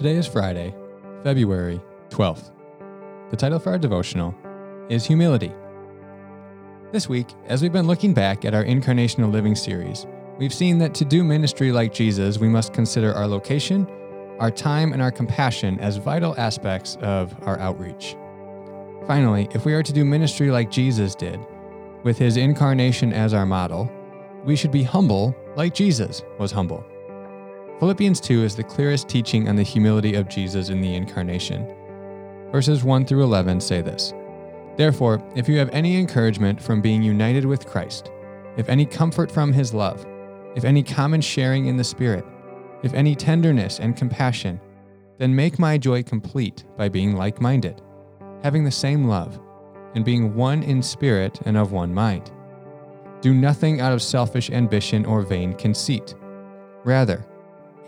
Today is Friday, February 12th. The title for our devotional is Humility. This week, as we've been looking back at our Incarnational Living series, we've seen that to do ministry like Jesus, we must consider our location, our time, and our compassion as vital aspects of our outreach. Finally, if we are to do ministry like Jesus did, with his incarnation as our model, we should be humble like Jesus was humble. Philippians 2 is the clearest teaching on the humility of Jesus in the incarnation. Verses 1 through 11 say this Therefore, if you have any encouragement from being united with Christ, if any comfort from his love, if any common sharing in the Spirit, if any tenderness and compassion, then make my joy complete by being like minded, having the same love, and being one in spirit and of one mind. Do nothing out of selfish ambition or vain conceit. Rather,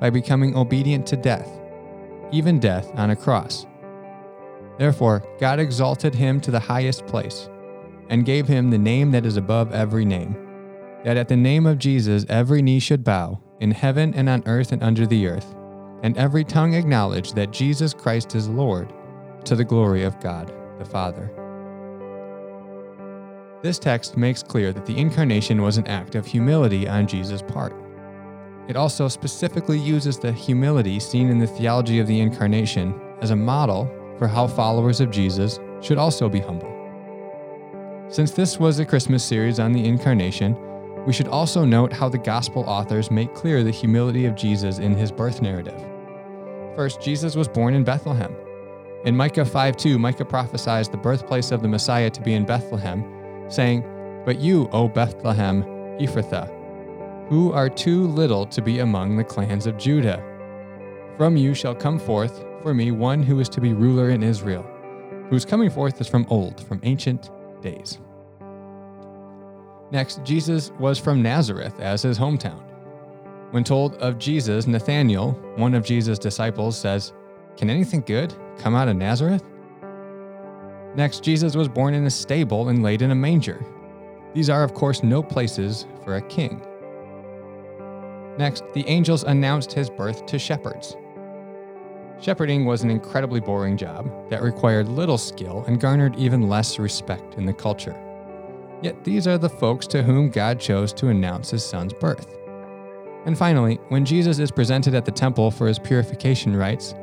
by becoming obedient to death, even death on a cross. Therefore, God exalted him to the highest place and gave him the name that is above every name, that at the name of Jesus every knee should bow, in heaven and on earth and under the earth, and every tongue acknowledge that Jesus Christ is Lord, to the glory of God the Father. This text makes clear that the incarnation was an act of humility on Jesus' part. It also specifically uses the humility seen in the theology of the incarnation as a model for how followers of Jesus should also be humble. Since this was a Christmas series on the incarnation, we should also note how the gospel authors make clear the humility of Jesus in his birth narrative. First, Jesus was born in Bethlehem. In Micah 5:2, Micah prophesies the birthplace of the Messiah to be in Bethlehem, saying, But you, O Bethlehem Ephrathah, who are too little to be among the clans of Judah. From you shall come forth for me one who is to be ruler in Israel, whose coming forth is from old, from ancient days. Next, Jesus was from Nazareth as his hometown. When told of Jesus, Nathanael, one of Jesus' disciples, says, Can anything good come out of Nazareth? Next, Jesus was born in a stable and laid in a manger. These are, of course, no places for a king. Next, the angels announced his birth to shepherds. Shepherding was an incredibly boring job that required little skill and garnered even less respect in the culture. Yet these are the folks to whom God chose to announce his son's birth. And finally, when Jesus is presented at the temple for his purification rites,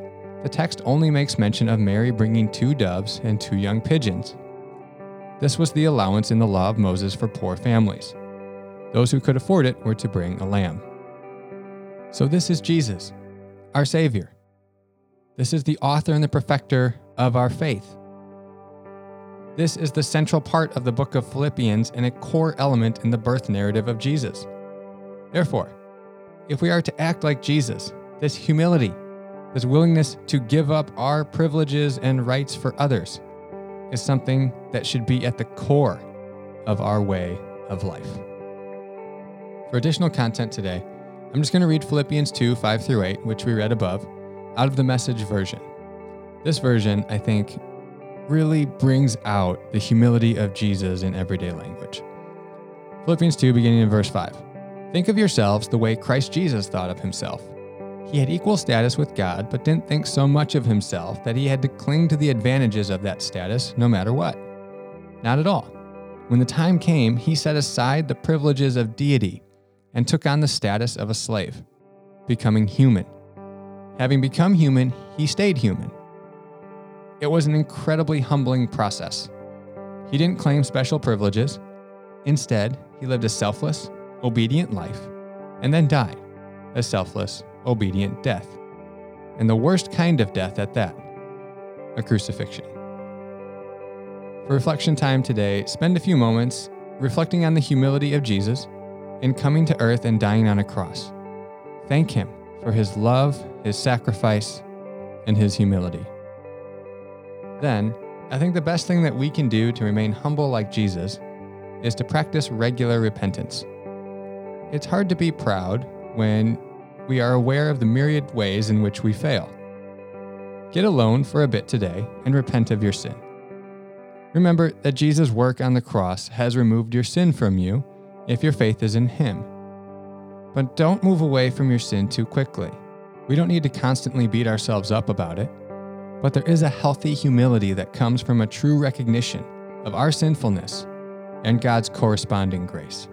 the text only makes mention of Mary bringing two doves and two young pigeons. This was the allowance in the law of Moses for poor families. Those who could afford it were to bring a lamb. So, this is Jesus, our Savior. This is the author and the perfecter of our faith. This is the central part of the book of Philippians and a core element in the birth narrative of Jesus. Therefore, if we are to act like Jesus, this humility, this willingness to give up our privileges and rights for others, is something that should be at the core of our way of life. For additional content today, I'm just going to read Philippians 2 5 through 8, which we read above, out of the message version. This version, I think, really brings out the humility of Jesus in everyday language. Philippians 2, beginning in verse 5. Think of yourselves the way Christ Jesus thought of himself. He had equal status with God, but didn't think so much of himself that he had to cling to the advantages of that status no matter what. Not at all. When the time came, he set aside the privileges of deity and took on the status of a slave, becoming human. Having become human, he stayed human. It was an incredibly humbling process. He didn't claim special privileges. Instead, he lived a selfless, obedient life and then died a selfless, obedient death. And the worst kind of death at that a crucifixion. For reflection time today, spend a few moments reflecting on the humility of Jesus in coming to earth and dying on a cross. Thank Him for His love, His sacrifice, and his humility. Then, I think the best thing that we can do to remain humble like Jesus is to practice regular repentance. It's hard to be proud when we are aware of the myriad ways in which we fail. Get alone for a bit today and repent of your sin. Remember that Jesus' work on the cross has removed your sin from you if your faith is in Him. But don't move away from your sin too quickly. We don't need to constantly beat ourselves up about it, but there is a healthy humility that comes from a true recognition of our sinfulness and God's corresponding grace.